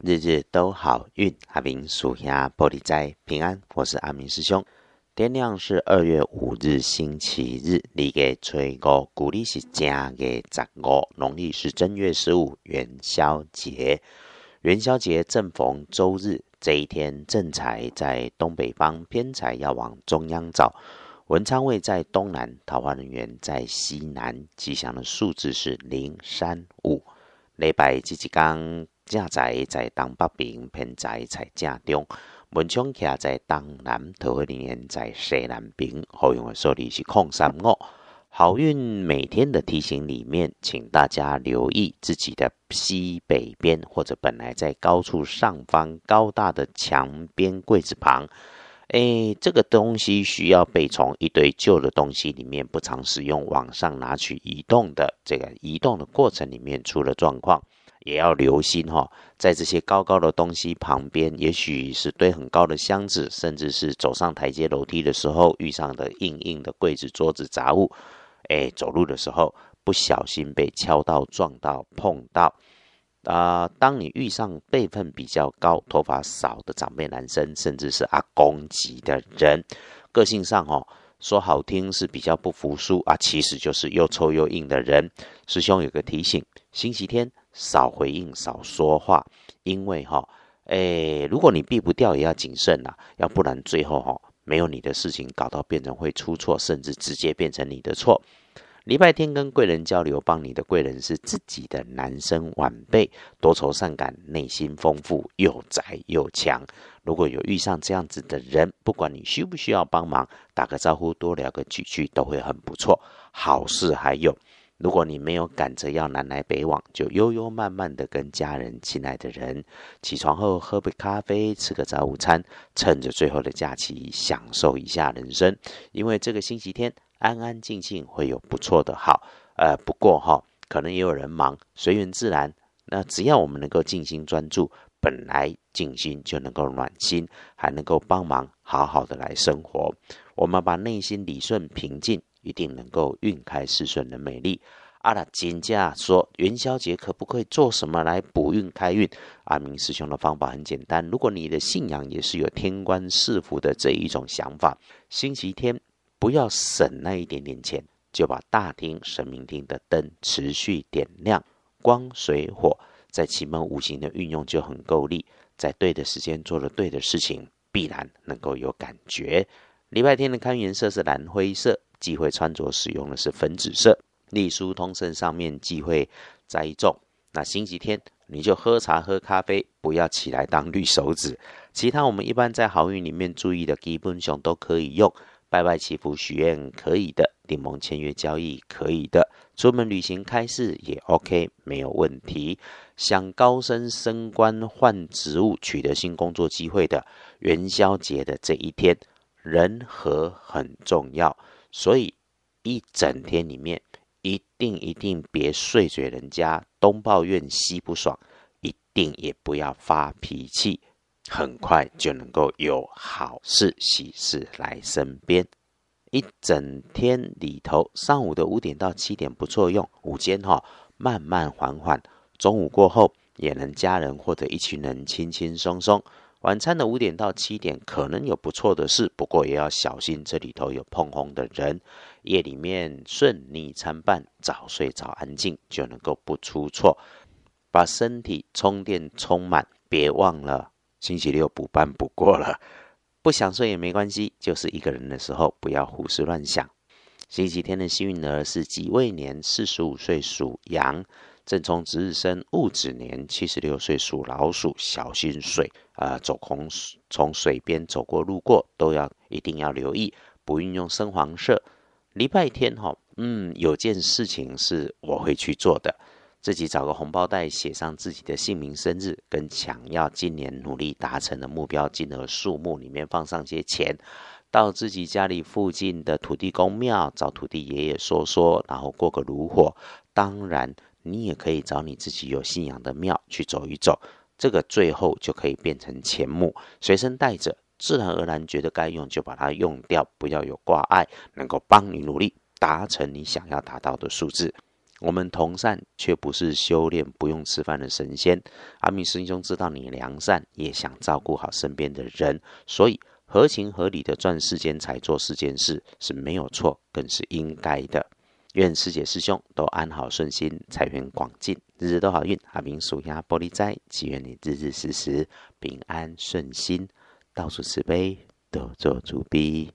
日日都好运，阿明属下玻璃斋平安。我是阿明师兄。天亮是二月五日星期日，你给吹五，古历是正月十五，农历是正月十五元宵节。元宵节正逢周日，这一天正财在东北方，偏财要往中央找。文昌位在东南，桃花人员在西南。吉祥的数字是零、三、五。礼拜这一天，正财在东北边，偏财在正中。文昌徛在东南，桃花人员在西南边。好用的数字是空三五。好运每天的提醒里面，请大家留意自己的西北边，或者本来在高处上方高大的墙边柜子旁。哎，这个东西需要被从一堆旧的东西里面不常使用往上拿取移动的这个移动的过程里面出了状况，也要留心哈。在这些高高的东西旁边，也许是堆很高的箱子，甚至是走上台阶楼梯的时候遇上的硬硬的柜子、桌子、杂物。哎，走路的时候不小心被敲到、撞到、碰到。啊，当你遇上辈分比较高、头发少的长辈男生，甚至是阿公级的人，个性上哦，说好听是比较不服输啊，其实就是又臭又硬的人。师兄有个提醒：星期天少回应、少说话，因为哈，哎，如果你避不掉，也要谨慎呐，要不然最后哈，没有你的事情搞到变成会出错，甚至直接变成你的错。礼拜天跟贵人交流，帮你的贵人是自己的男生晚辈，多愁善感，内心丰富，又宅又强。如果有遇上这样子的人，不管你需不需要帮忙，打个招呼，多聊个几句，都会很不错。好事还有，如果你没有赶着要南来北往，就悠悠慢慢的跟家人、亲爱的人起床后喝杯咖啡，吃个早午餐，趁着最后的假期享受一下人生。因为这个星期天。安安静静会有不错的好，呃，不过哈，可能也有人忙，随缘自然。那只要我们能够静心专注，本来静心就能够暖心，还能够帮忙好好的来生活。我们把内心理顺平静，一定能够运开事顺的美丽。阿拉金家说，元宵节可不可以做什么来补运开运？阿明师兄的方法很简单，如果你的信仰也是有天官赐福的这一种想法，星期天。不要省那一点点钱，就把大厅、神明厅的灯持续点亮，光、水、火在奇门五行的运用就很够力。在对的时间做了对的事情，必然能够有感觉。礼拜天的看颜色是蓝灰色，忌讳穿着使用的是粉紫色。隶书通胜上面忌讳栽种。那星期天你就喝茶喝咖啡，不要起来当绿手指。其他我们一般在好运里面注意的基本上都可以用。拜拜祈福许愿可以的，订盟签约交易可以的，出门旅行开市也 OK，没有问题。想高升升官换职务取得新工作机会的，元宵节的这一天，人和很重要，所以一整天里面一定一定别碎嘴人家，东抱怨西不爽，一定也不要发脾气。很快就能够有好事喜事来身边。一整天里头，上午的五点到七点不错用，午间哈慢慢缓缓，中午过后也能家人或者一群人轻轻松松。晚餐的五点到七点可能有不错的事，不过也要小心这里头有碰红的人。夜里面顺利参半，早睡早安静就能够不出错，把身体充电充满，别忘了。星期六补班补过了，不想睡也没关系，就是一个人的时候不要胡思乱想。星期天的幸运儿是己未年，四十五岁属羊；正冲值日生戊子年，七十六岁属老鼠。小心水啊，走空从水边走过路过都要一定要留意，不运用深黄色。礼拜天哈，嗯，有件事情是我会去做的。自己找个红包袋，写上自己的姓名、生日，跟想要今年努力达成的目标金额、数目里面放上些钱，到自己家里附近的土地公庙找土地爷爷说说，然后过个炉火。当然，你也可以找你自己有信仰的庙去走一走，这个最后就可以变成钱目，随身带着，自然而然觉得该用就把它用掉，不要有挂碍，能够帮你努力达成你想要达到的数字。我们同善却不是修炼不用吃饭的神仙。阿弥师兄知道你良善，也想照顾好身边的人，所以合情合理的赚世间财、做世间事是没有错，更是应该的。愿师姐师兄都安好顺心，财源广进，日日都好运。阿明属下玻璃斋，祈愿你日日时时平安顺心，到处慈悲，多做主逼。